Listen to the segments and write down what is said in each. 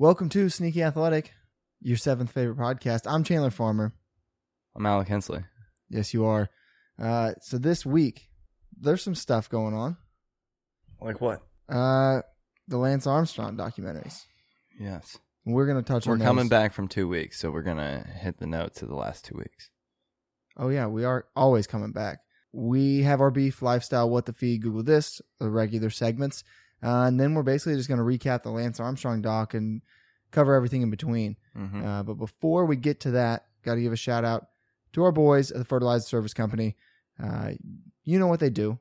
Welcome to Sneaky Athletic, your seventh favorite podcast. I'm Chandler Farmer. I'm Alec Hensley. Yes, you are. Uh, so this week, there's some stuff going on. Like what? Uh, the Lance Armstrong documentaries. Yes. We're gonna touch on. We're on. coming those. back from two weeks, so we're gonna hit the notes of the last two weeks. Oh yeah, we are always coming back. We have our beef lifestyle, what the feed, Google this, the regular segments, uh, and then we're basically just gonna recap the Lance Armstrong doc and cover everything in between. Mm-hmm. Uh, but before we get to that, got to give a shout out to our boys at the Fertilizer Service Company. Uh, you know what they do.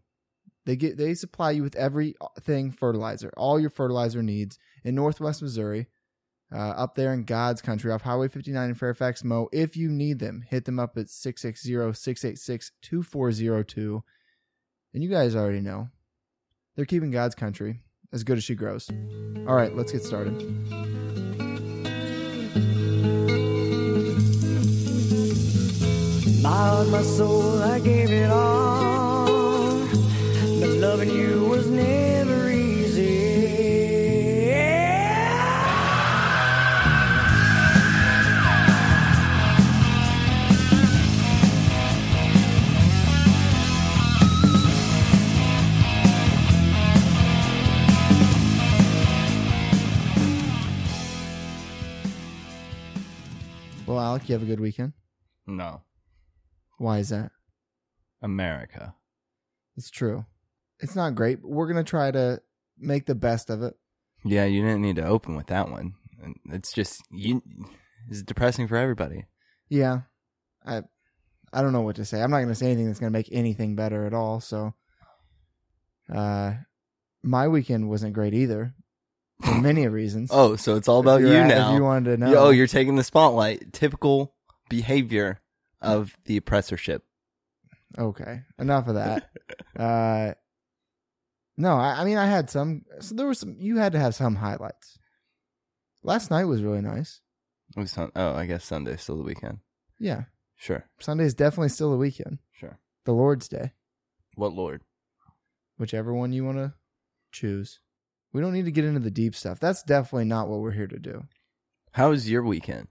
They get they supply you with everything fertilizer, all your fertilizer needs in Northwest Missouri, uh, up there in God's country off Highway 59 in Fairfax, Mo. If you need them, hit them up at 660-686-2402. And you guys already know. They're keeping God's country as good as she grows. All right, let's get started. Heart, my soul, I gave it all. You have a good weekend. No, Why is that? America. It's true. It's not great, but we're gonna try to make the best of it. Yeah, you didn't need to open with that one. It's just you. It's depressing for everybody. Yeah, I, I don't know what to say. I'm not gonna say anything that's gonna make anything better at all. So, uh, my weekend wasn't great either, for many reasons. Oh, so it's all about you're at- now. If you wanted to know, You- Oh, you're taking the spotlight. Typical behavior of the oppressorship. okay. Enough of that. uh, no, I, I mean I had some. So there were some. You had to have some highlights. Last night was really nice. It was Sun- oh, I guess Sunday's still the weekend. Yeah, Sure, Sunday is definitely still the weekend. sure. The Lord's Day. What Lord? whichever one you want to choose. We don't need to get into the deep stuff. That's definitely not what we're here to do. How was your weekend?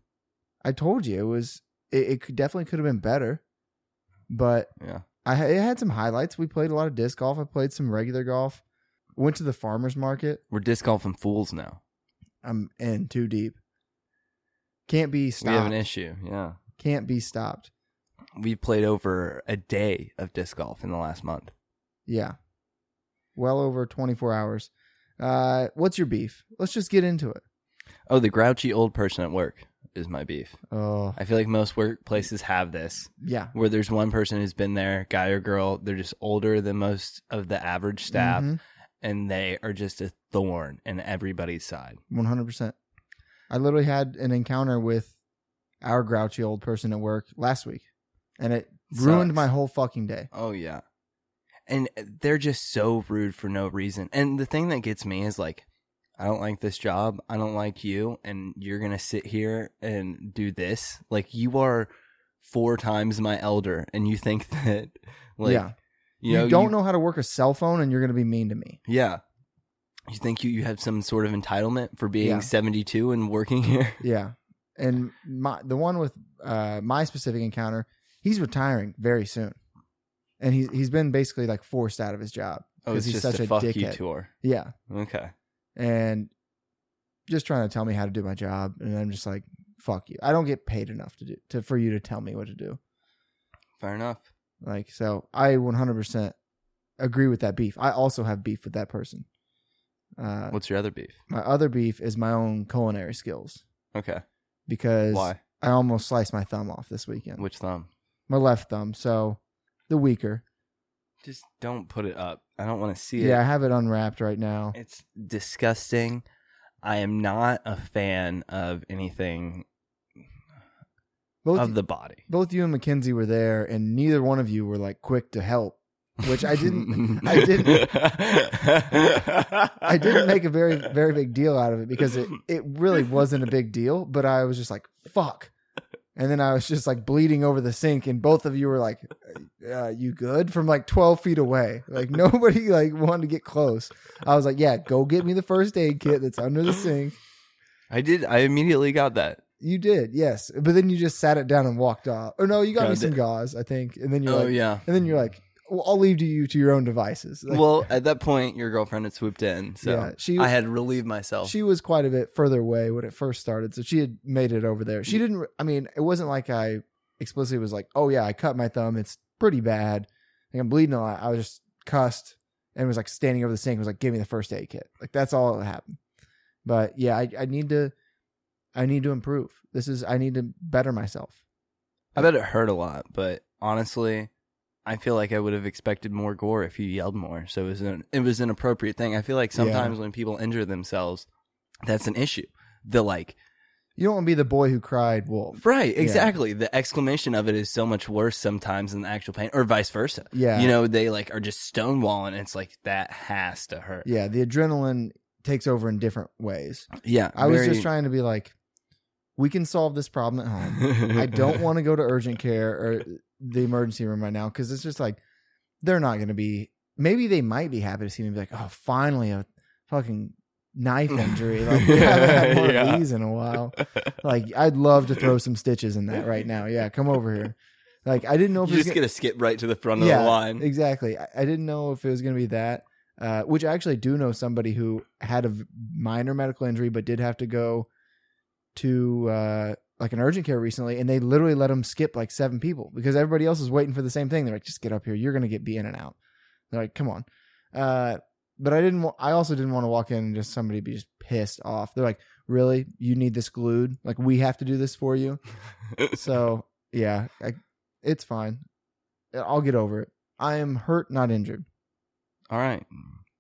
I told you it was. It, it could, definitely could have been better, but Yeah. I it had some highlights. We played a lot of disc golf. I played some regular golf. Went to the farmers market. We're disc golfing fools now. I'm in too deep. Can't be stopped. We have an issue. Yeah. Can't be stopped. We've played over a day of disc golf in the last month. Yeah, well over 24 hours. Uh, what's your beef? Let's just get into it. Oh, the grouchy old person at work is my beef. Oh, I feel like most workplaces have this, yeah. where there's one person who's been there, guy or girl, they're just older than most of the average staff, Mhm. and they are just a thorn in everybody's side. One hundred percent. I literally had an encounter with our grouchy old person at work last week, and it ruined Sucks. my whole fucking day. Oh yeah. And they're just so rude for no reason. And the thing that gets me is like I don't like this job. I don't like you and you're going to sit here and do this. Like you are four times my elder and you think that like yeah, you, you, don't you- know how to work a cell phone, and you're gonna be mean to me. Yeah. You think you, you have some sort of entitlement for being Yeah. 72 and working here? Yeah, and my the one with uh, my specific encounter, he's retiring very soon, and he's he's been basically like forced out of his job Oh, because it's he's such a, a fuck you dickhead. tour. Yeah, Okay. and just trying to tell me how to do my job, and I'm just like, fuck you. I don't get paid enough to do to for you to tell me what to do. Fair enough. Like, so I 100% agree with that beef. I also have beef with that person. Uh, What's your other beef? my other beef is my own culinary skills Okay. because Why? I almost sliced my thumb off this weekend. Which thumb? My left thumb. So the weaker. Just don't put it up. I don't want to see it. Yeah. I have it unwrapped right now. It's disgusting. I am not a fan of anything Both, of the body. both you and Mackenzie were there, and neither one of you were like quick to help, which I didn't. I didn't. I didn't make a very very big deal out of it because it it really wasn't a big deal. But I was just like fuck, and then I was just like bleeding over the sink, and both of you were like, uh, "You good?" from like twelve feet away. Like nobody like wanted to get close. I was like, "Yeah, go get me the first aid kit that's under the sink." I did. I immediately got that. You did, yes. But then you just sat it down and walked off. Or no, you got God, me some the- gauze, I think. And then you're Oh like, yeah. and then you're like, well, I'll leave to you to your own devices. Like, well, at that point, your girlfriend had swooped in, so Yeah, she- I had relieved myself. she was quite a bit further away when it first started, so she had made it over there. She didn't. I mean, it wasn't like I explicitly was like, "Oh yeah, I cut my thumb. It's pretty bad. Like, I'm bleeding a lot." I was just cussed and was like standing over the sink. Was like, "Give me the first aid kit." Like that's all that happened. But yeah, I, I need to. I need to improve. This is. I need to better myself. I bet it hurt a lot, but honestly, I feel like I would have expected more gore if you yelled more. So it was an it was an appropriate thing. I feel like sometimes when people injure themselves, that's an issue. The like You don't want to be the boy who cried wolf. right, exactly. The exclamation of it is so much worse sometimes than the actual pain, or vice versa. Yeah. You know, they like are just stonewalling. And it's like that has to hurt. Yeah, the adrenaline takes over in different ways. Yeah, I was just trying to be like, we can solve this problem at home. I don't want to go to urgent care or the emergency room right now because it's just like they're not going to be. Maybe they might be happy to see me be like, oh, finally a fucking knife injury. Like we haven't had one Yeah. of these in a while. Like I'd love to throw some stitches in that right now. Yeah, come over here. Like I didn't know if You just gonna, gonna skip right to the front of the line. exactly. I, I didn't know if it was going to be that. Uh, which I actually do know somebody who had a minor medical injury but did have to go to uh, like an urgent care recently, and they literally let him skip like seven people because everybody else is waiting for the same thing. They're like, "Just get up here. You're going to get be in and out." They're like, "Come on." Uh, but I didn't. I also didn't want to walk in and just somebody be just pissed off. They're like, "Really? You need this glued? Like we have to do this for you?" So yeah, I, it's fine. I'll get over it. I am hurt, not injured. All right,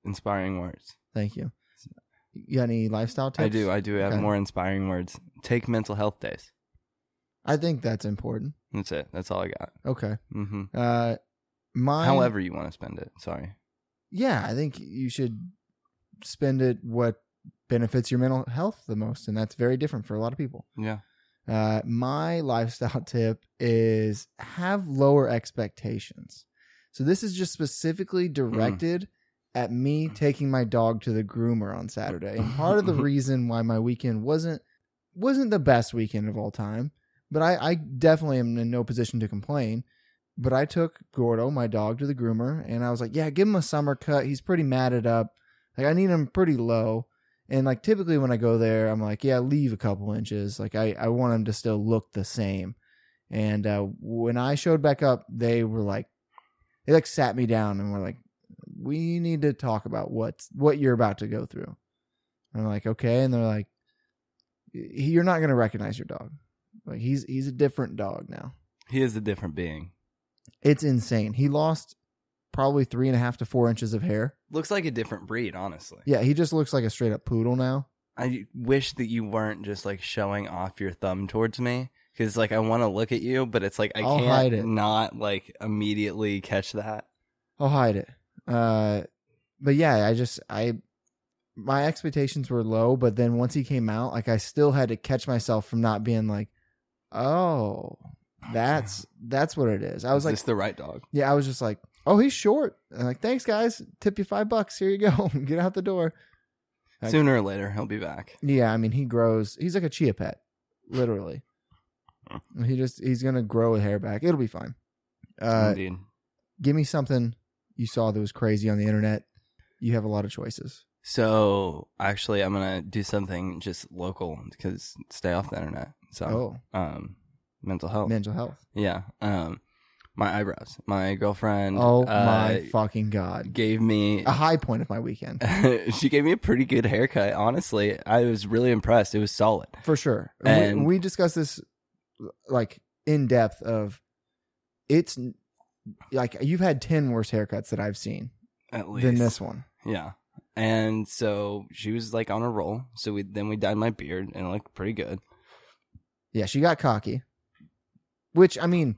inspiring words. Thank you. You got any lifestyle tips? I do. I do have Okay. more inspiring words. Take mental health days. I think that's important. That's it. That's all I got. Okay. Mm-hmm. Uh, mine. However you want to spend it. Sorry. Yeah, I think you should spend it what benefits your mental health the most, and that's very different for a lot of people. Yeah. Uh, my lifestyle tip is have lower expectations. So this is just specifically directed at me taking my dog to the groomer on Saturday. And part of the reason why my weekend wasn't wasn't the best weekend of all time, but I, I definitely am in no position to complain. But I took Gordo, my dog, to the groomer, and I was like, "Yeah, give him a summer cut. He's pretty matted up. Like I need him pretty low." And like typically when I go there, I'm like, "Yeah, leave a couple inches. Like I I want him to still look the same." And uh, when I showed back up, they were like, they like sat me down and were like, "We need to talk about what's what you're about to go through." And I'm like, "Okay," and they're like, "You're not gonna recognize your dog. Like he's he's a different dog now." He is a different being. It's insane. He lost probably three and a half to four inches of hair. Looks like a different breed, honestly. Yeah, he just looks like a straight up poodle now. I wish that you weren't just like showing off your thumb towards me because like I want to look at you, but it's like I I'll can't hide it. not like immediately catch that. I'll hide it. Uh, but yeah, I just I my expectations were low, but then once he came out, like I still had to catch myself from not being like, oh, that's that's what it is. I was Is like, this the right dog? yeah, I was just like, oh, he's short. And like, thanks guys, tip you five bucks. Here you go, get out the door. Sooner or later, he'll be back. Yeah, I mean, he grows. He's like a chia pet, literally. he just he's gonna grow a hair back. It'll be fine. Uh, Indeed. give me something you saw that was crazy on the internet. You have a lot of choices. So actually, I'm gonna do something just local because stay off the internet. So, Oh, um, mental health. mental health. Yeah. Um, my eyebrows. My girlfriend. Oh uh, my fucking god! Gave me. A high point of my weekend she gave me a pretty good haircut. Honestly, I was really impressed. It was solid. for sure. And- we, we discussed this like in depth. Of it's like you've had ten worse haircuts that I've seen At least than this one. Yeah. And so she was like on a roll. So we then we dyed my beard and it looked pretty good. Yeah, she got cocky, which I mean,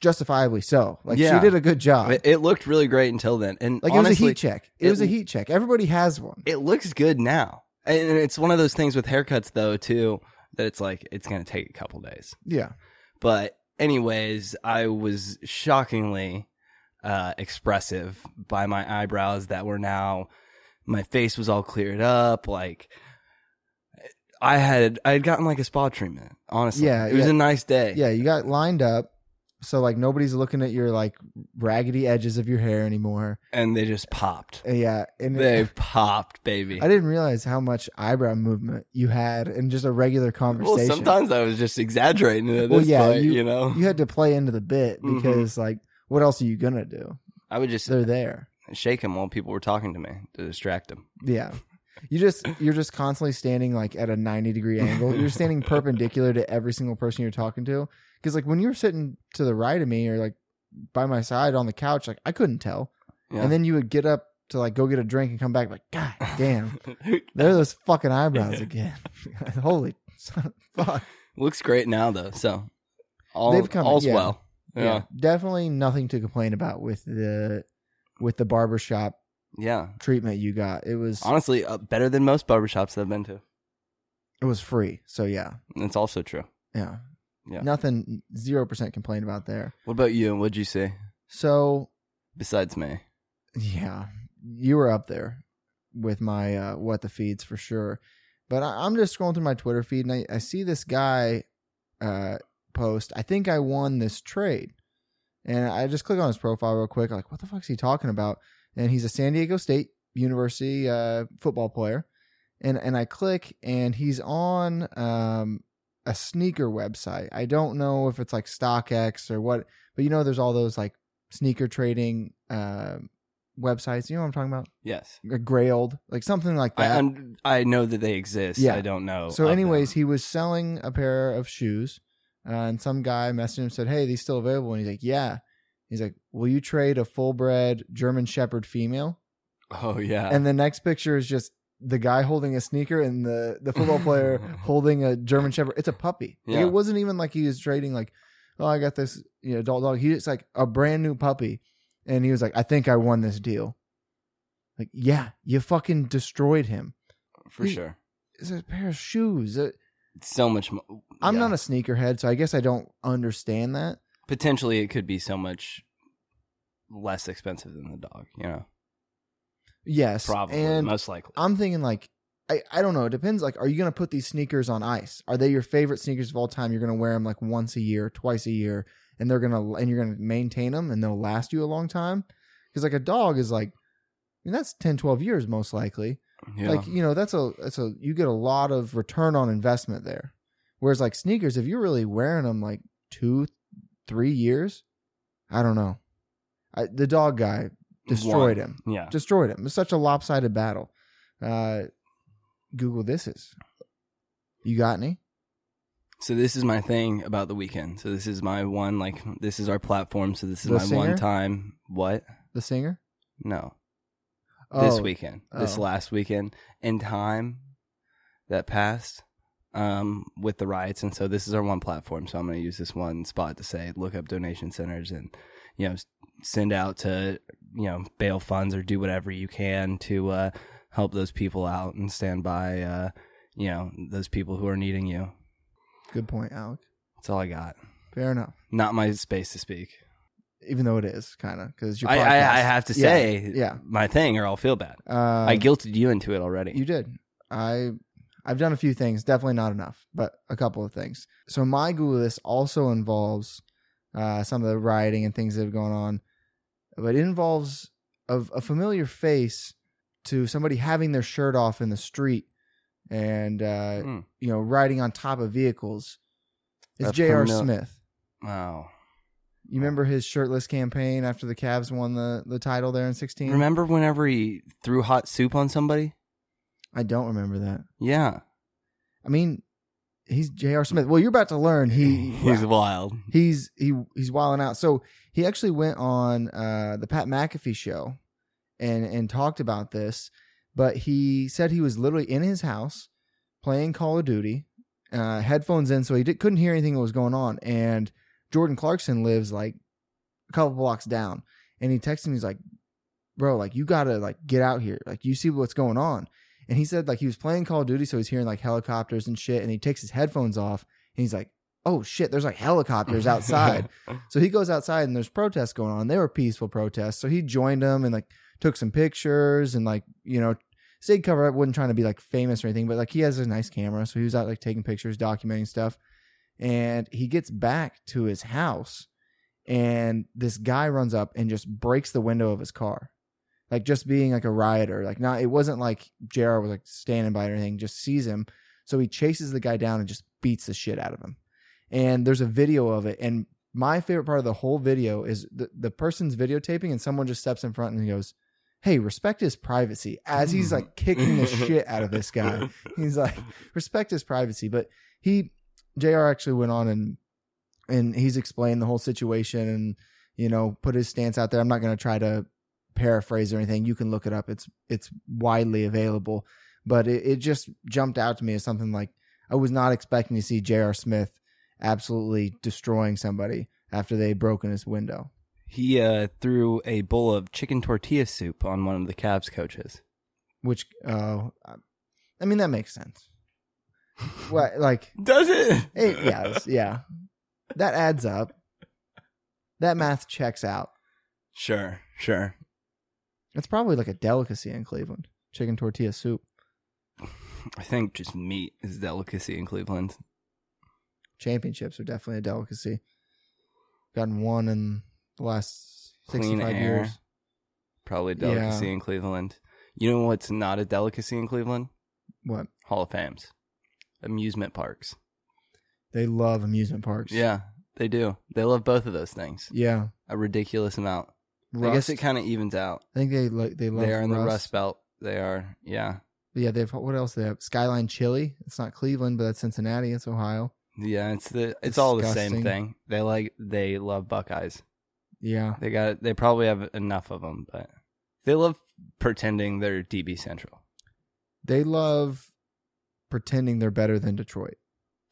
justifiably so. Like Yeah. she did a good job. It, it looked really great until then. And like it was a heat check. It, it- was a heat check. Everybody has one. it looks good now. And it's one of those things with haircuts though too that it's like it's gonna take a couple days. Yeah. But anyways, I was shockingly uh, expressive by my eyebrows that were now my face was all cleared up. Like I had I had gotten like a spa treatment. Honestly, Yeah, it was yeah. a nice day. Yeah, you got lined up, so like nobody's looking at your like raggedy edges of your hair anymore. and they just popped. And yeah, and They popped, baby. I didn't realize how much eyebrow movement you had in just a regular conversation. well, conversation. sometimes I was just exaggerating at Well, yeah, point. you- know, you had to play into the bit Mhm. because like what else are you gonna do? I would just They're there. And shake him while people were talking to me to distract him. Yeah. You just you're just constantly standing like at a 90 degree angle. You're standing perpendicular to every single person you're talking to. Cuz like when you were sitting to the right of me or like by my side on the couch like I couldn't tell. Yeah. And then you would get up to like go get a drink and come back like god damn. There are those fucking eyebrows again. Holy fuck. looks great now though. So all They've come- all's yeah. well. Yeah. Yeah, Definitely nothing to complain about with the with the barbershop yeah. treatment you got. It was Honestly, uh, better than most barbershops that I've been to. it was free. So yeah. It's also true. Yeah. Yeah. Nothing 0% complain about there. What about you? What'd you say So besides me? Yeah, you were up there with my uh, what the feeds for sure. But I, I'm just scrolling through my Twitter feed and I, I see this guy uh, post. I think I won this trade, and I just click on his profile real quick. Like, what the fuck's he talking about? And he's a San Diego State University uh, football player, and and I click and he's on um, a sneaker website. I don't know if it's like StockX or what, but you know, there's all those like sneaker trading. Uh, websites. You know what I'm talking about? Yes, Grailed, like something like I that. un- I know that they exist. Yeah. I don't know. so, anyways, them. he was selling a pair of shoes, uh, and some guy messaged him and said, "Hey, these still available?" And he's like, "Yeah." He's like, "Will you trade a full bred German Shepherd female?" oh yeah, And the next picture is just the guy holding a sneaker and the the football player holding a German Shepherd. It's a puppy. Like, it wasn't even like he was trading like, "Oh, I got this you know adult dog." He it's like a brand new puppy, and he was like, "I think I won this deal." Like, yeah, you fucking destroyed him. for he- sure. It's a pair of shoes. Uh, So much. Mo- I'm not a sneakerhead, so I guess I don't understand that. Potentially it could be so much less expensive than the dog. You know, Yes, probably And most likely. I'm thinking like, I I don't know. It depends. Like, are you gonna put these sneakers on ice? Are they your favorite sneakers of all time? You're gonna wear them like once a year, twice a year, and they're gonna and you're gonna maintain them, and they'll last you a long time. Because like a dog is like, I mean, that's 10, 12 years most likely. yeah. Like you know, that's a that's a you get a lot of return on investment there. Whereas like sneakers, if you're really wearing them like two, three years, I don't know. I, the dog guy destroyed One. him. yeah. Destroyed him. It was such a lopsided battle. Uh, Google this is. You got any? So this is my thing about the weekend. So this is my one like this is our platform. So this is The my singer? one time. What? The singer? No, this Oh, weekend. This Oh. last weekend in time that passed um with the riots and so this is our one platform so i'm going to use this one spot to say look up donation centers and you know send out to you know bail funds or do whatever you can to uh help those people out and stand by uh you know those people who are needing you Good point, Alec. that's all i got Fair enough. not my space to speak Even though it is kind of because I. I, I have to say yeah. my thing or i'll feel bad Uh, i guilted you into it already You did. I I've done a few things, definitely not enough, but a couple of things. So my Google list also involves uh, some of the rioting and things that have gone on, but it involves a, a familiar face to somebody having their shirt off in the street and uh, Hmm. you know riding on top of vehicles. It's J.R. Smith. wow You remember his shirtless campaign after the Cavs won the, the title there in 16? remember whenever he threw hot soup on somebody I don't remember that. yeah I mean, he's J.R. Smith. Well, you're about to learn he he's wild. he's he he's wilding out. So he actually went on uh, the Pat McAfee show and and talked about this, but he said he was literally in his house playing Call of Duty, uh, headphones in, so he did, couldn't hear anything that was going on. And Jordan Clarkson lives like a couple blocks down, and he texted me. He's like, "Bro, like you gotta like get out here. Like you see what's going on." And he said like he was playing Call of Duty, so he's hearing like helicopters and shit, and he takes his headphones off, and he's like, "Oh shit, there's like helicopters outside." So he goes outside and there's protests going on. They were peaceful protests. So he joined them and like took some pictures and like, you know, stayed cover up. wasn't trying to be like famous or anything, but like he has a nice camera, so he was out like taking pictures, documenting stuff. And he gets back to his house, and this guy runs up and just breaks the window of his car, like just being like a rioter. Like not, it wasn't like Jr. was like standing by or anything. Just sees him, so he chases the guy down and just beats the shit out of him. And there's a video of it, and my favorite part of the whole video is the, the person's videotaping and someone just steps in front and goes, Hey, respect his privacy as he's like kicking the shit out of this guy. He's like, respect his privacy. But he, JR actually went on and, and he's explained the whole situation and, you know, put his stance out there. I'm not going to try to paraphrase or anything. You can look it up. It's, it's widely available, but it, it just jumped out to me as something like I was not expecting to see J.R. Smith absolutely destroying somebody after they broken his window. He uh, threw a bowl of chicken tortilla soup on one of the Cavs coaches. Which, uh, I mean, that makes sense. What, like, Does it? it, yeah, yeah, that adds up. That math checks out. Sure, sure. It's probably like a delicacy in Cleveland. Chicken tortilla soup. I think just meat is a delicacy in Cleveland. Championships are definitely a delicacy. Gotten one in the last Clean 65 air. years. Probably a delicacy in Cleveland. You know what's not a delicacy in Cleveland? What? Hall of Fames. Amusement parks. They love amusement parks. Yeah, they do. They love both of those things. Yeah. A ridiculous amount. I guess it kind of evens out. I think they like they love They are in the Rust. Rust Belt. They are, yeah. Yeah, they've what else they have? Skyline Chili. It's not Cleveland, but that's Cincinnati. It's Ohio. Yeah, it's the it's all the same thing. They like they love Buckeyes. Yeah, They got they probably have enough of them, but they love pretending they're DB Central. they love pretending they're better than Detroit.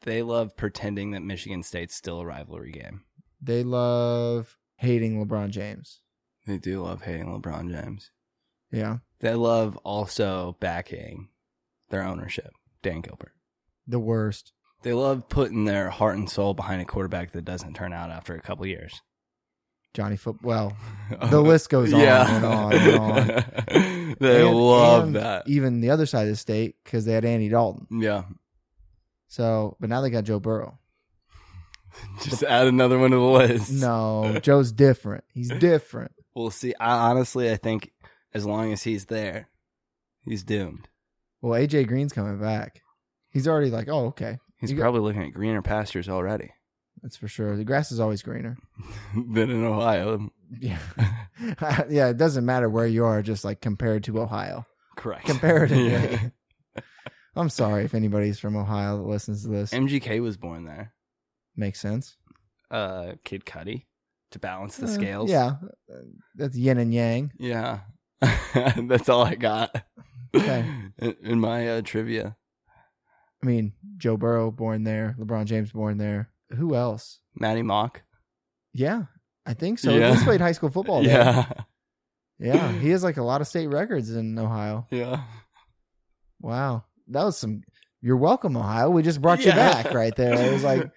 They love pretending that Michigan State's still a rivalry game. They love hating LeBron James. They do love hating LeBron James. Yeah, They love also backing their ownership, Dan Gilbert. the worst. They love putting their heart and soul behind a quarterback that doesn't turn out after a couple years. Johnny Foot. Well, the list goes on and on and on. they And- love and that. Even the other side of the state because they had Andy Dalton. Yeah. So, but now they got Joe Burrow. Just add another one to the list. No, Joe's different. He's different. We'll see. I, honestly, I think as long as he's there, he's doomed. Well, AJ Green's coming back. He's already like, oh, okay, He's You got- probably looking at greener pastures already that's for sure. The grass is always greener. than in Ohio. Yeah, yeah. It doesn't matter where you are, just like compared to Ohio, Correct. comparatively. Yeah. I'm sorry if anybody's from Ohio that listens to this. MGK was born there. Makes sense. Uh, Kid Cudi to balance the Uh, scales. yeah, that's yin and yang. Yeah. That's all I got. Okay. In, in my uh, trivia. I mean, Joe Burrow born there, LeBron James born there. Who else? Maty Mauk. Yeah, I think so. Yeah. He's played high school football. there. Yeah. yeah. He has like a lot of state records in Ohio. Yeah. Wow, that was some. You're welcome, Ohio. We just brought you Yeah. back right there. It was like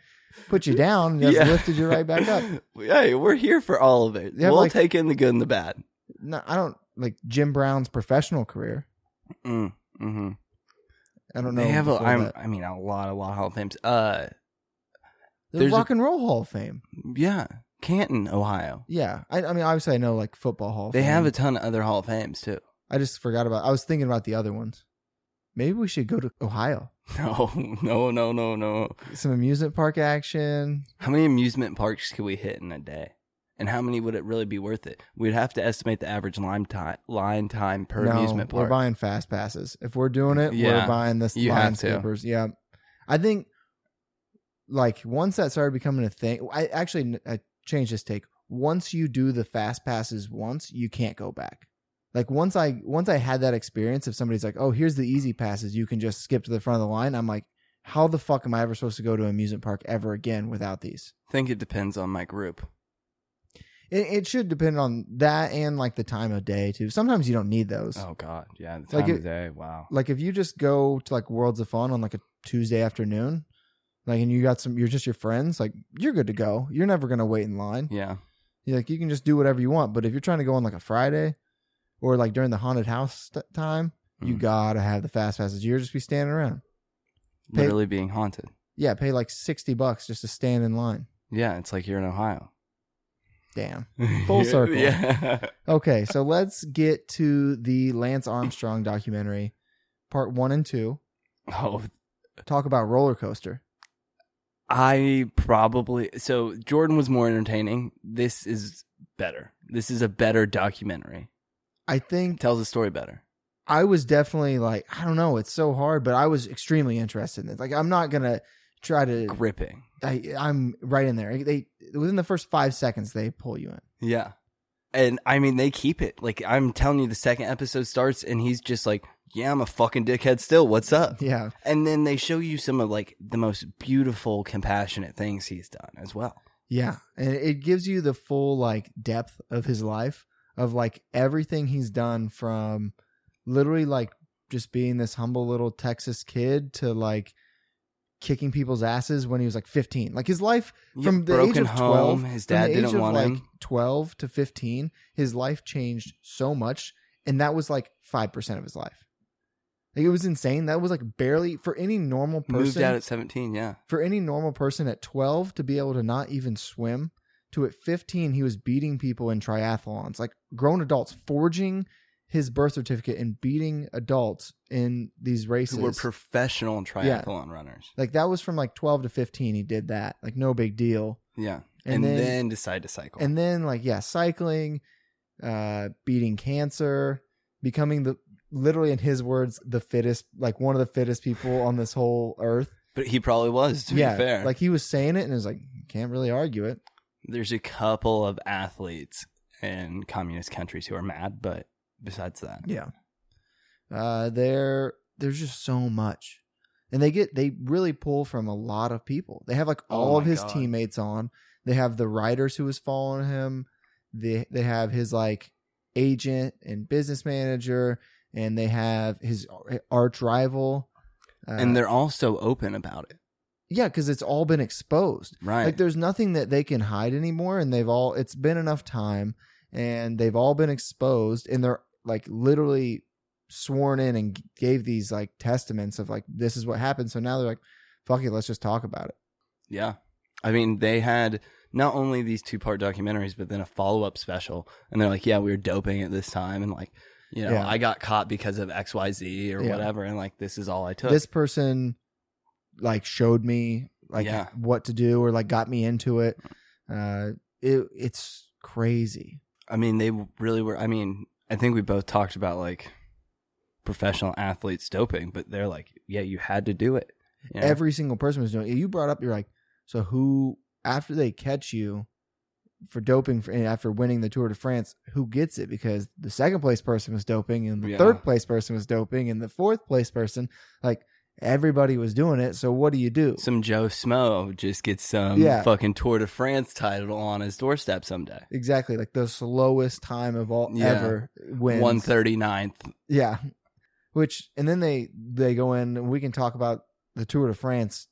put you down, just Yeah. lifted you right back up. Hey, we're here for all of it. We'll like- take in the good and the bad. No, I don't like Jim Brown's professional career. Mm, hmm I don't know. They have a. I mean, a lot, a lot of Hall of Fames. Uh, the there's a- Rock and Roll Hall of Fame. yeah, Canton, Ohio. Yeah, I, I mean, obviously, I know like football Hall. Of They Fame. have a ton of other Hall of Fames too. I just forgot about. I was thinking about the other ones. Maybe we should go to Ohio. No, no, no, no, no. Some amusement park action. How many amusement parks could we hit in a day? And how many would it really be worth it? We'd have to estimate the average line time, line time per no, amusement park. we're buying fast passes. If we're doing it, Yeah, we're buying this you line have to. skippers. Yeah, I think like once that started becoming a thing, I actually I changed this take. Once you do the fast passes once, you can't go back. Like once I once I had that experience, if somebody's like, "Oh, here's the easy passes, you can just skip to the front of the line," I'm like, "How the fuck am I ever supposed to go to an amusement park ever again without these?" I think it depends on my group. It, it should depend on that and like the time of day too. Sometimes you don't need those. Oh God, yeah, the Like time it- of day. Wow. Like if you just go to like Worlds of Fun on like a Tuesday afternoon, like and you got some, you're just your friends, like you're good to go. You're never gonna wait in line. Yeah, You're like you can just do whatever you want. But if you're trying to go on like a Friday, or like during the haunted house st- time, you Mm. gotta have the fast passes. You'll just be standing around. Pay- Literally being haunted. Yeah, pay like sixty bucks just to stand in line. Yeah, it's like you're in Ohio. Damn. Full circle. yeah. Okay, so let's get to the Lance Armstrong documentary, part one and two. Oh, Talk about roller coaster. I probably so Jordan was more entertaining. This is better. This is a better documentary. I think Tells the story better. I was definitely like, I don't know, it's so hard, but I was extremely interested in it. Like, I'm not gonna try to. Gripping. I, I'm right in there. They within the first five seconds they pull you in. Yeah. And I mean they keep it. Like I'm telling you the second episode starts and he's just like, "Yeah, I'm a fucking dickhead still. What's up?" Yeah, And then they show you some of like the most beautiful compassionate things he's done as well. yeah, and it gives you the full like depth of his life of like everything he's done from literally like just being this humble little Texas kid to like kicking people's asses when he was like 15. Like his life from Yeah, the age of 12 home, his dad didn't want like him. 12 to 15 his life changed so much and that was like 5% of his life like it was insane that was like barely for any normal person. Moved out at 17, yeah. for any normal person at 12 to be able to not even swim to at 15 he was beating people in triathlons like grown adults forging his birth certificate and beating adults in these races Who were professional triathlon runners. like that was from like 12 to 15 he did that like no big deal Yeah. And And, then- then, decide to cycle. and then like yeah cycling uh beating cancer becoming the literally in his words the fittest like one of the fittest people on this whole earth but he probably was, to yeah be fair. like he was saying it and it was like can't really argue it There's a couple of athletes in communist countries who are mad, but besides that, yeah. Uh there there's just so much. And they get they really pull from a lot of people. They have like Oh all of his God. teammates on. They have the writers who was following him. They they have his like agent and business manager and they have his arch rival. Uh, and they're all so open about it, yeah because it's all been exposed right? like there's nothing that they can hide anymore and they've all it's been enough time and they've all been exposed and they're like literally sworn in and gave these like testaments of like this is what happened so now they're like fuck it let's just talk about it yeah. I mean, they had not only these two part documentaries, but then a follow up special, and they're like, "Yeah, we were doping at this time, and like, you know, Yeah. I got caught because of X, Y, Z or Yeah. whatever, and like, this is all I took." this person like showed me like Yeah. what to do or like got me into it uh it it's crazy I mean, they really were. I mean, I think we both talked about like professional athletes doping, but they're like, yeah, you had to do it. you know? every single person was doing it. You brought up, you're like, so who after they catch you for doping for, after winning the Tour de France, who gets it? Because the second place person was doping, and the Yeah. third place person was doping, and the fourth place person, like everybody was doing it. So what do you do? some Joe Smo just gets some Yeah. fucking Tour de France title on his doorstep someday. exactly, like the slowest time of all Yeah. ever wins. One thirty ninth. Yeah. Which and then they they go in and we can talk about the Tour de France.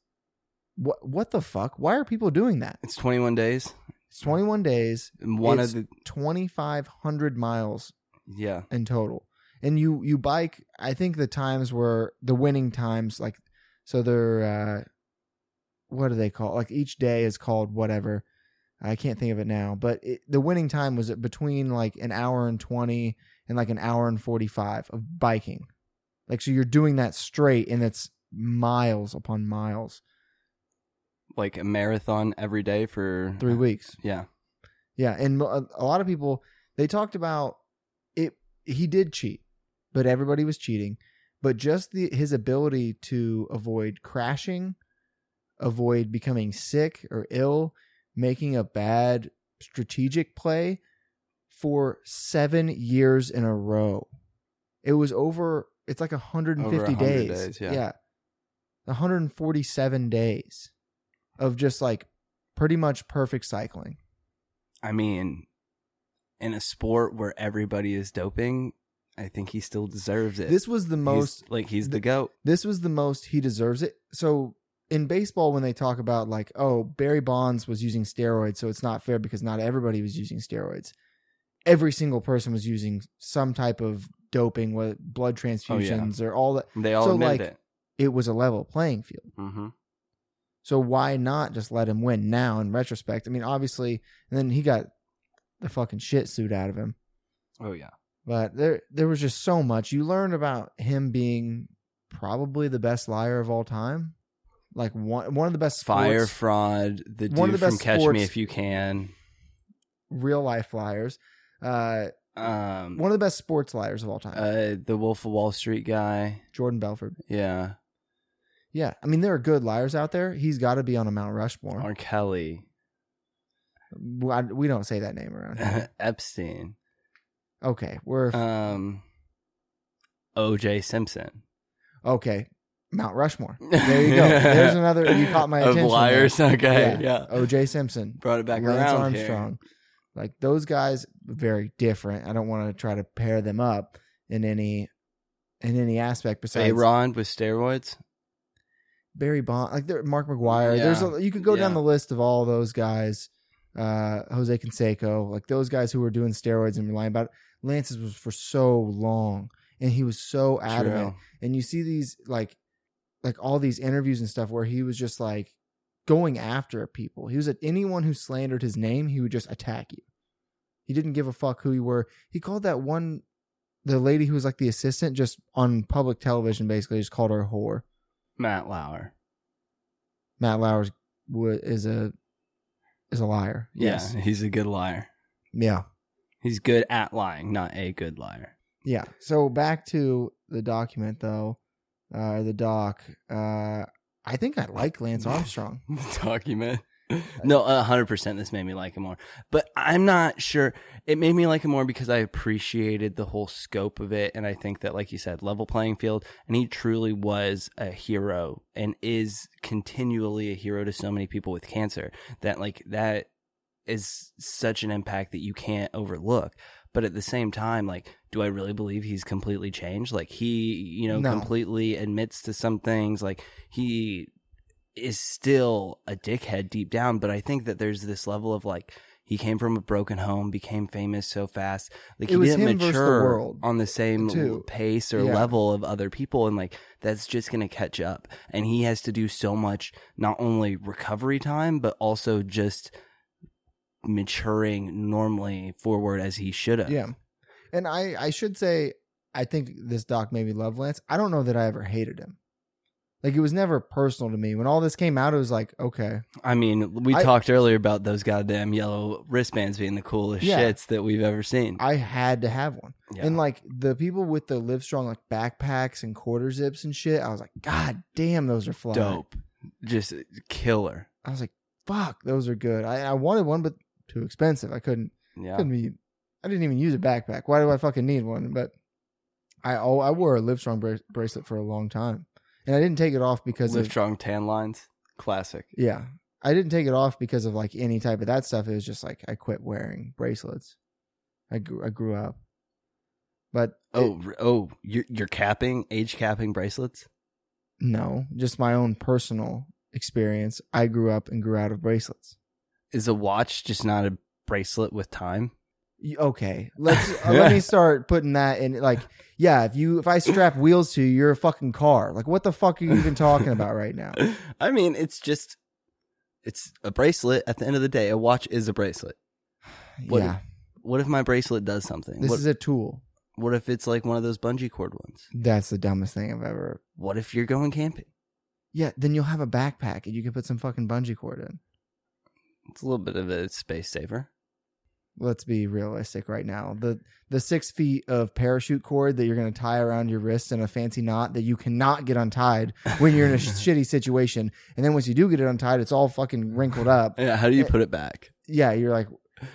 What what the fuck? Why are people doing that? It's twenty one days. It's 21 days, And one It's- of the 2500 miles yeah. in total. And you you bike I think the times were the winning times like so they're uh what do they call like each day is called whatever. I can't think of it now, but it, the winning time was between like an hour and 20 and like an hour and 45 of biking. Like so you're doing that straight and it's miles upon miles. Like a marathon every day for 3 weeks. Yeah. Yeah, and a, a lot of people they talked about it. He did cheat, but everybody was cheating. But just the his ability to avoid crashing, avoid becoming sick or ill, making a bad strategic play for seven years in a row. It was over. It's like 150 Over 100 days. days, yeah. yeah, 147 days of just like pretty much perfect cycling. I mean, in a sport where everybody is doping, I think he still deserves it. This was the He's- most like he's the goat. this was the most he deserves it. So in baseball, when they talk about like, oh, Barry Bonds was using steroids, so it's not fair because not everybody was using steroids. Every single person was using some type of doping, with blood transfusions, or all that. They all So, like, it. It was a level playing field. Mm-hmm. So why not just let him win now? In retrospect, I mean, obviously, and then he got the fucking shit suit out of him. Oh yeah. But there, there was just so much you learned about him being probably the best liar of all time. Like one, one of the best Fire sports- fraud. The One dude of the from best Catch Me If You Can. real life liars. Uh, Um. one of the best sports liars of all time. uh, the Wolf of Wall Street guy. Jordan Belfort. Yeah. Yeah, I mean there are good liars out there. He's got to be on a Mount Rushmore. R. Kelly. We don't say that name around here. Epstein. Okay, we're Um. O.J. Simpson. okay. Mount Rushmore. There you go. There's another. You caught my attention. Of liars. Okay. Yeah. Yeah. O.J. Simpson, Brought it back Lance around Armstrong. Like those guys, very different. I don't want to try to pair them up in any in any aspect here. besides A. Ron with steroids. Barry Bond, like there, Mark McGwire. There's a, you could go down Yeah. the list of all those guys. Uh, Jose Canseco, like those guys who were doing steroids and lying about it. Lance's was for so long, and he was so adamant. True. And you see these like, like all these interviews and stuff where he was just like going after people. He was at anyone who slandered his name, he would just attack you. He didn't give a fuck who you were. He called that one, the lady who was like the assistant, just on public television, basically just called her a whore. Matt Lauer. Matt Lauer is a is a liar. Yes. Yeah, he's a good liar. Yeah. He's good at lying, not a good liar. Yeah. So back to the document though, uh the doc. Uh I think I like Lance Armstrong. document. No, a hundred percent. This made me like him more, but I'm not sure. It made me like him more because I appreciated the whole scope of it, and I think that, like you said, level playing field, and he truly was a hero and is continually a hero to so many people with cancer. That like that is such an impact that you can't overlook. But at the same time, like, do I really believe he's completely changed? Like he, you know, No. completely admits to some things. Like he is still a dickhead deep down, but I think that there's this level of like he came from a broken home, became famous so fast. Like It he didn't the mature world, on the same too. pace or Yeah. level of other people, and like that's just gonna catch up. And he has to do so much, not only recovery time, but also just maturing normally forward as he should have. Yeah. And I I should say I think this doc made me love Lance. I don't know that I ever hated him. Like it was never personal to me. When all this came out, it was like, okay. I mean, we I- talked earlier about those goddamn yellow wristbands being the coolest Yeah. shits that we've ever seen. I had to have one. Yeah. And like the people with the Livestrong like backpacks and quarter zips and shit, I was like, God damn, those are fly. dope, just killer. I was like, fuck, those are good. I, I wanted one, but too expensive. I couldn't Yeah, couldn't be I didn't even use a backpack. Why do I fucking need one? But I oh I wore a Livestrong bra- bracelet for a long time, and I didn't take it off because Live of strong tan lines, classic. yeah. I didn't take it off because of like any type of that stuff. It was just like I quit wearing bracelets. I grew I grew up, but Oh, r- oh, you're you're capping age capping bracelets. no, just my own personal experience. I grew up and grew out of bracelets. Is a watch just not a bracelet with time? Okay, let's uh, let me start putting that in. Like, yeah, if you if I strap wheels to you, you're a fucking car. Like, what the fuck are you even talking about right now? I mean, it's just it's a bracelet. At the end of the day, a watch is a bracelet. What- yeah, What if my bracelet does something? this what, is a tool. what if it's like one of those bungee cord ones? That's the dumbest thing I've ever. What if you're going camping? Yeah, then you'll have a backpack and you can put some fucking bungee cord in. It's a little bit of a space saver. Let's be realistic right now. The the six feet of parachute cord that you're gonna tie around your wrist in a fancy knot that you cannot get untied when you're in a shitty situation, and then once you do get it untied, it's all fucking wrinkled up. Yeah, how do you Eh, put it back? Yeah, you're like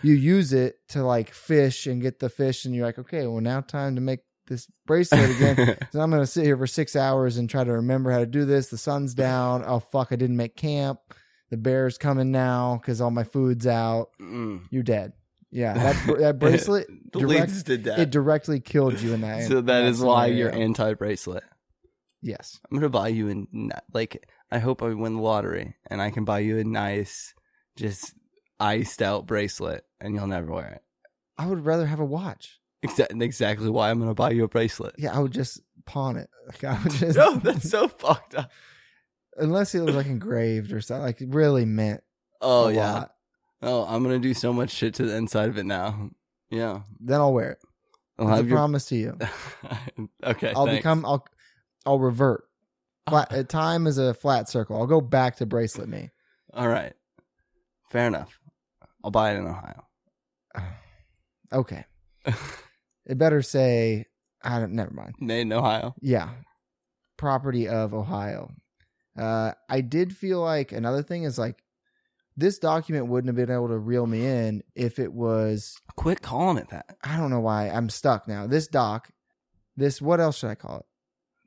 you use it to like fish and get the fish, and you're like, okay, well now time to make this bracelet again. So I'm gonna sit here for six hours and try to remember how to do this. The sun's down. Oh fuck, I didn't make camp. The bear's coming now because all my food's out. Mm. You're dead. Yeah, that that bracelet direct- leads to death. it directly killed you in that. so in that is why you're anti bracelet. Yes, I'm gonna buy you a like. I hope I win the lottery and I can buy you a nice, just iced out bracelet, and you'll never wear it. I would rather have a watch. Exa- exactly why I'm gonna buy you a bracelet. Yeah, I would just pawn it. Like I would just No, that's so fucked up. Unless it was like engraved or something, like really meant Oh a yeah. lot. Oh, I'm gonna do so much shit to the inside of it now. Yeah, Then I'll wear it. I'll a your. promise to you. okay, I'll thanks. become. I'll. I'll revert. Flat, uh, time is a flat circle. I'll go back to bracelet me. All right, fair enough. I'll buy it in Ohio. Okay. It better say. I don't. Never mind. Made in Ohio. Yeah. Property of Ohio. Uh, I did feel like another thing is like this document wouldn't have been able to reel me in if it was. Quit calling it that. I don't know why I'm stuck now. This doc. This what else should I call it?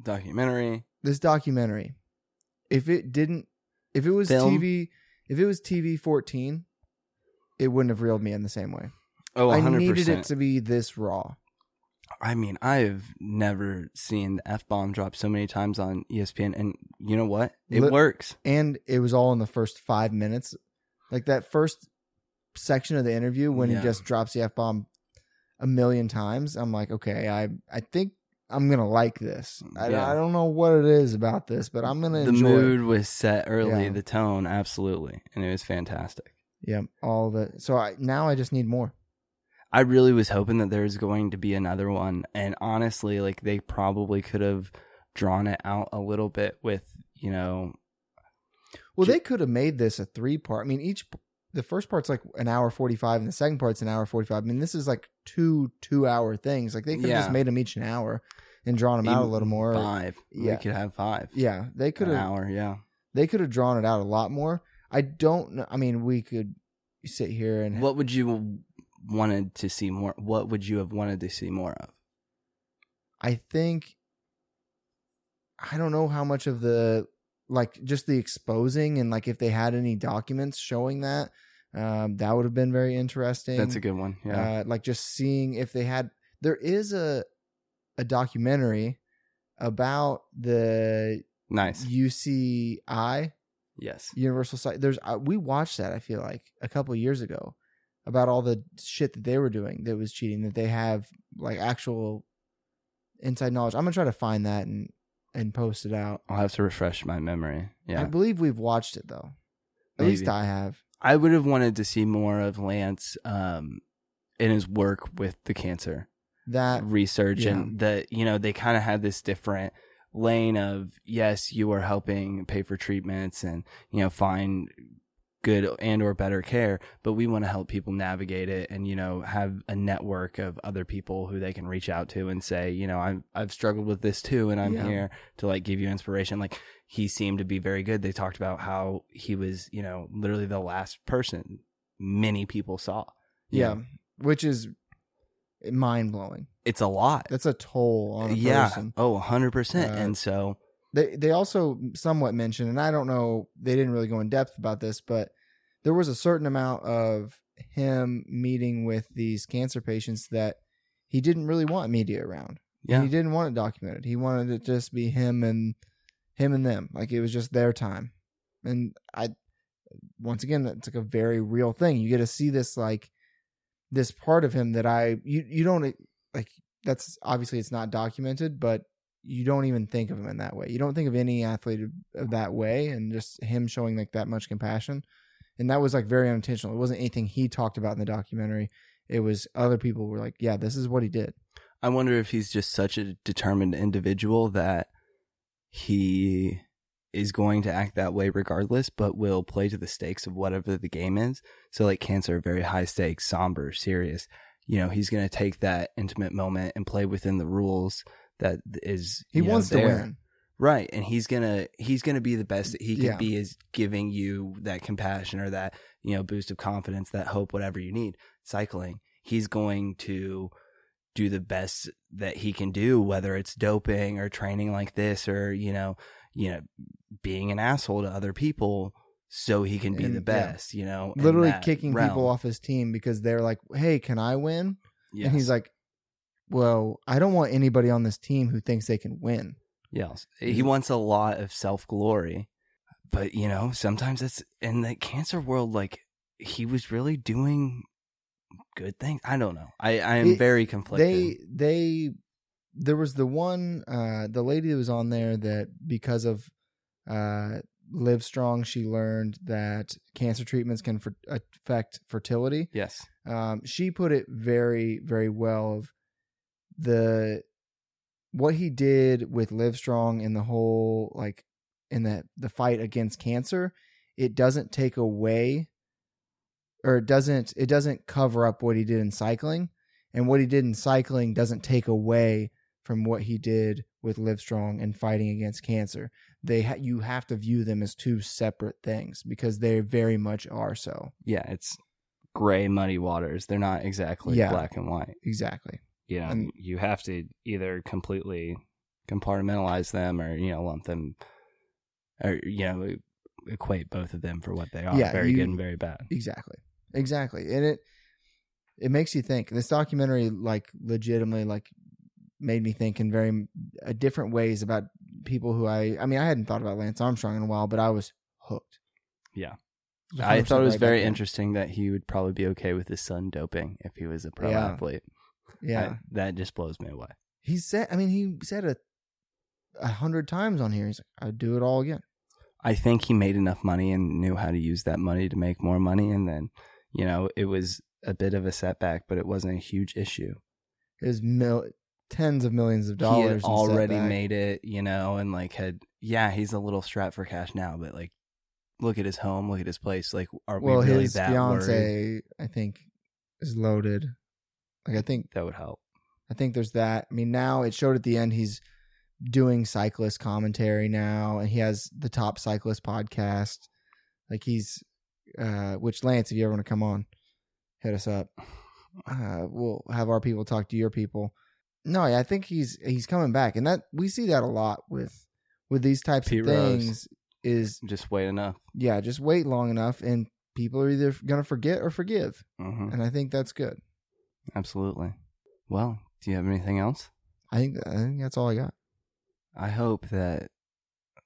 Documentary. this documentary, if it didn't, if it was Film? TV, if it was TV fourteen, it wouldn't have reeled me in the same way. Oh, I 100%. needed it to be this raw. I mean, I've never seen the F bomb drop so many times on ESPN. And you know what? It Li- works. And it was all in the first five minutes. Like that first section of the interview when Yeah. he just drops the F bomb a million times. I'm like, okay, I I think I'm gonna like this. I, Yeah. I don't know what it is about this, but I'm gonna The enjoy it. mood was set early, Yeah. the tone, absolutely. And it was fantastic. Yeah, all the so I now I just need more. I really was hoping that there was going to be another one. And honestly, like they probably could have drawn it out a little bit with, you know, Well, Ju- they could have made this a three part. I mean, each the first part's like an hour forty five, and the second part's an hour forty five. I mean, this is like two two hour things. Like they could have Yeah. just made them each an hour and drawn them out a little more. Five. Yeah. We could have five. Yeah, they could An have hour, yeah. they could have drawn it out a lot more. I don't know. I mean, we could sit here and What would you wanted to see more? What would you have wanted to see more of? I think I don't know how much of the like just the exposing and like if they had any documents showing that um that would have been very interesting. That's a good one. Yeah. Uh, like just seeing if they had. There is a a documentary about the nice. UCI Yes. Universal Site. There's uh, we watched that. I feel like a couple years ago about all the shit that they were doing that was cheating. That they have like actual inside knowledge. I'm gonna try to find that and and post it out. I'll have to refresh my memory. Yeah, I believe we've watched it though. At least I have. I would have wanted to see more of Lance um in his work with the cancer That research yeah. and that you know they kind of had this different lane of yes you are helping pay for treatments and you know find good and or better care but we want to help people navigate it and you know have a network of other people who they can reach out to and say you know I've I've struggled with this too and I'm Yeah. here to like give you inspiration like he seemed to be very good they talked about how he was you know literally the last person many people saw yeah, know. which is mind blowing. it's a lot That's a toll on a yeah person. oh 100% Uh, and so They they also somewhat mentioned, and I don't know, they didn't really go in depth about this, but there was a certain amount of him meeting with these cancer patients that he didn't really want media around. yeah He didn't want it documented. He wanted it to just be him and him and them. Like it was just their time. And I once again that's like a very real thing. You get to see this like this part of him that I you you don't like that's obviously it's not documented, but you don't even think of him in that way. You don't think of any athlete of, that way and just him showing like that much compassion. And that was like very unintentional. It wasn't anything he talked about in the documentary. It was other people were like, yeah, this is what he did. I wonder if he's just such a determined individual that he is going to act that way regardless, but will play to the stakes of whatever the game is. So, like cancer, very high stakes, somber, serious. You know, he's going to take that intimate moment and play within the rules that is. He you know, wants to win. right? And he's gonna he's gonna be the best that he can Yeah. be is giving you that compassion or that you know boost of confidence, that hope, whatever you need. Cycling, he's going to do the best that he can do, whether it's doping or training like this or you know you know being an asshole to other people so he can be And, the yeah. best. You know, Literally kicking realm. people off his team because they're like, "Hey, can I win?" And he's like, "Well, I don't want anybody on this team who thinks they can win." Yes. Mm-hmm. He wants a lot of self glory. But, you know, sometimes it's in the cancer world, like, he was really doing good things. I don't know. I I am It- very conflicted. they they there was the one uh the lady that was on there that because of uh Livestrong she learned that cancer treatments can fer- affect fertility yes. um she put it very very well of the what he did with Livestrong in the whole like in the the fight against cancer it doesn't take away or it doesn't it doesn't cover up what he did in cycling and what he did in cycling doesn't take away from what he did with Livestrong and fighting against cancer they ha- you have to view them as two separate things because they very much are so Yeah, it's gray, muddy waters. They're not exactly Yeah. black and white. exactly You know, And- you have to either completely Compartmentalize them, or you know, lump them, or you know, equate both of them for what they are. Yeah, very you- good and very bad. Exactly. Exactly. And it it makes you think. This documentary like legitimately like made me think in very uh, different ways about people who I I mean I hadn't thought about Lance Armstrong in a while, but I was hooked. Yeah. I thought it was right very interesting that he would probably be okay with his son doping if he was a pro Yeah. athlete. Yeah. I- that just blows me away. he said I mean he said it a hundred times on here. He's like, I'd do it all again. I think he made enough money and knew how to use that money to make more money, and then, you know, it was a bit of a setback, but it wasn't a huge issue. It was mil- tens of millions of dollars. already setback. made it, you know, and like had yeah, he's a little strapped for cash now, but like look at his home, look at his place. Like, are Well, we really his that worried? I think, is loaded. Like I think That would help. I think there's that. I mean, now it showed at the end he's doing cyclist commentary now, and he has the Top Cyclist podcast. Like he's, uh, which Lance, if you ever want to come on, hit us up. Uh, we'll have our people talk to your people. No, yeah, I think he's he's coming back, and that we see that a lot with with these types Pete of Rose. things. Is Just wait enough. yeah, just wait long enough, and people are either gonna forget or forgive, hmm and I think that's good. Absolutely. Well, do you have anything else? I think I think that's all I got. I hope that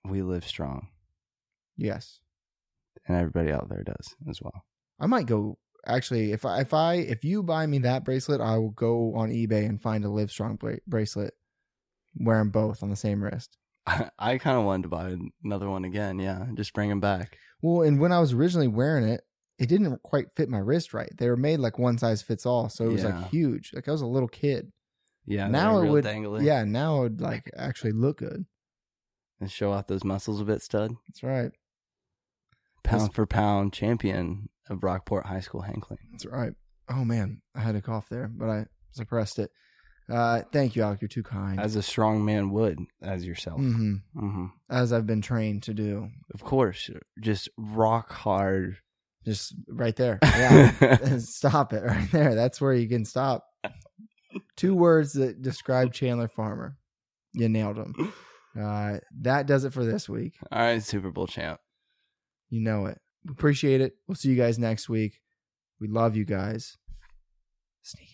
we live strong, Yes. and everybody out there does as well. I might go actually if I if I if you buy me that bracelet, I will go on eBay and find a Livestrong bra- bracelet. Wear them both on the same wrist. I, I kind of wanted to buy another one again. Yeah, just bring them back. Well, and when I was originally wearing it, it didn't quite fit my wrist right. They were made like one size fits all, so it was Yeah. like huge. Like I was a little kid. Yeah, now it would, yeah. Now it would like actually look good. and show off those muscles a bit, stud. That's right. Pound for pound champion of Rockport High School Hankling. That's right. Oh man, I had a cough there, but I suppressed it. Uh, thank you, Alec. You're too kind. As a strong man would, as yourself. hmm hmm As I've been trained to do. Of course, just rock hard. Just right there. Yeah. stop it right there. That's where you can stop. Two words that describe Chandler Farmer. You nailed them. Uh, that does it for this week. All right, Super Bowl champ. You know it. Appreciate it. We'll see you guys next week. We love you guys. Sneak out.